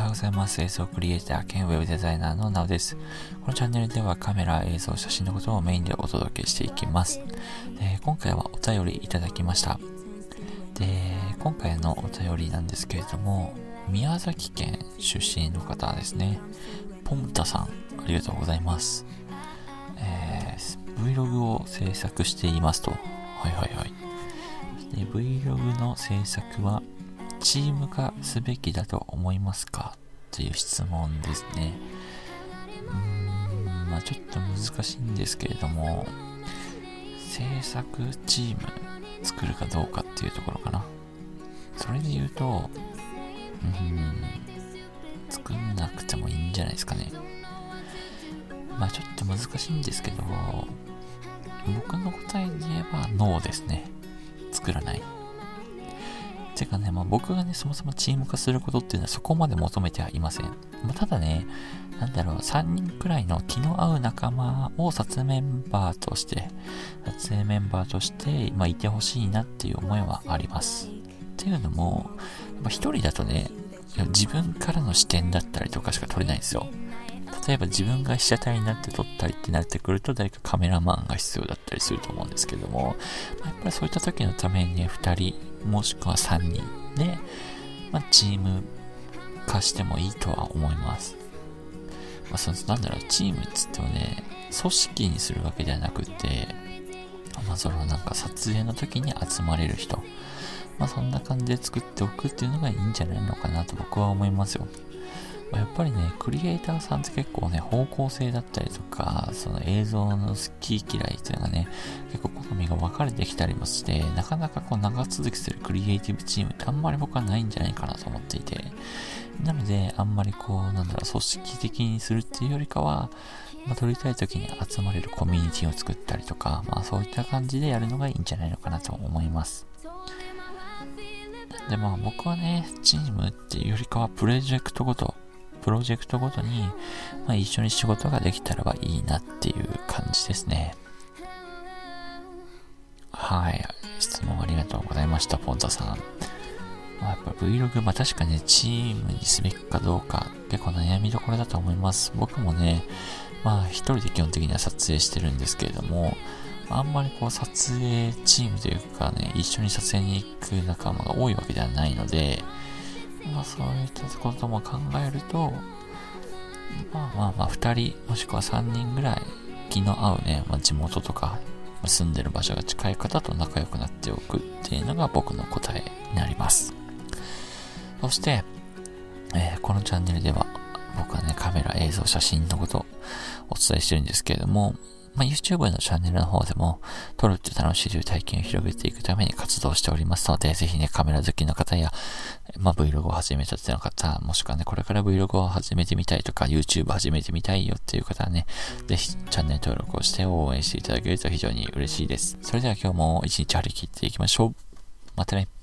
はようございます。映像クリエイター兼ウェブデザイナーのなおです。このチャンネルではカメラ、映像、写真のことをメインでお届けしていきます。で今回はお便りいただきました。で、今回のお便りなんですけれども、宮崎県出身の方ですね。ポンタさん、ありがとうございます。えー、Vlog を制作していますと。はいはいはい。で Vlog の制作はチーム化すべきだと思いますか？という質問ですね。うーん、まあちょっと難しいんですけれども、制作チーム作るかどうかっていうところかな。それで言うと、うーん、作んなくてもいいんじゃないですかね。まあちょっと難しいんですけど、僕の答えで言えばノーですね。作らない。てかね、まあ、僕がね、そもそもチーム化することっていうのはそこまで求めてはいません。まあ、ただね、なんだろう、3人くらいの気の合う仲間を撮影メンバーとして、撮影メンバーとして、まあ、いてほしいなっていう思いはあります。っていうのも、まあ、一人だとね、自分からの視点だったりとかしか撮れないんですよ。例えば自分が被写体になって撮ったりってなってくると誰かカメラマンが必要だったりすると思うんですけども、やっぱりそういった時のためにね、2人もしくは3人で、まあ、チーム化してもいいとは思います。まあ、その、なんだろう、チームっつってもね、組織にするわけではなくて、まあ、そのなんか撮影の時に集まれる人、まあ、そんな感じで作っておくっていうのがいいんじゃないのかなと僕は思いますよ。まやっぱりね、クリエイターさんって結構ね、方向性だったりとか、その映像の好き嫌いっていうのがね、結構好みが分かれてきたりもして、なかなかこう長続きするクリエイティブチームってあんまり僕はないんじゃないかなと思っていて、なので、あんまりこう、なんだろう、組織的にするっていうよりかは、まあ、撮りたい時に集まれるコミュニティを作ったりとか、まあそういった感じでやるのがいいんじゃないのかなと思います。でまあ僕はね、チームっていうよりかはプロジェクトごとプロジェクトごとに、まあ、一緒に仕事ができたらばいいなっていう感じですね。はい。質問ありがとうございました、ポンタさん。まあ、やっぱ Vlog、まあ確か、ね、チームにすべきかどうか、結構悩みどころだと思います。僕もね、まあ一人で基本的には撮影してるんですけれども、あんまりこう撮影チームというかね、一緒に撮影に行く仲間が多いわけではないので、まあそういったことも考えると、まあまあまあ2人もしくは3人ぐらい気の合うね、まあ、地元とか住んでる場所が近い方と仲良くなっておくっていうのが僕の答えになります。そして、えー、このチャンネルでは僕はね、カメラ、映像、写真のことをお伝えしてるんですけれども、まあ、YouTube のチャンネルの方でも、撮るって楽しいという体験を広げていくために活動しておりますので、ぜひね、カメラ好きの方や、まあ、Vlog を始めたっての方、もしくはね、これから Vlog を始めてみたいとか、YouTube 始めてみたいよっていう方はね、ぜひチャンネル登録をして応援していただけると非常に嬉しいです。それでは今日も一日張り切っていきましょう。またね。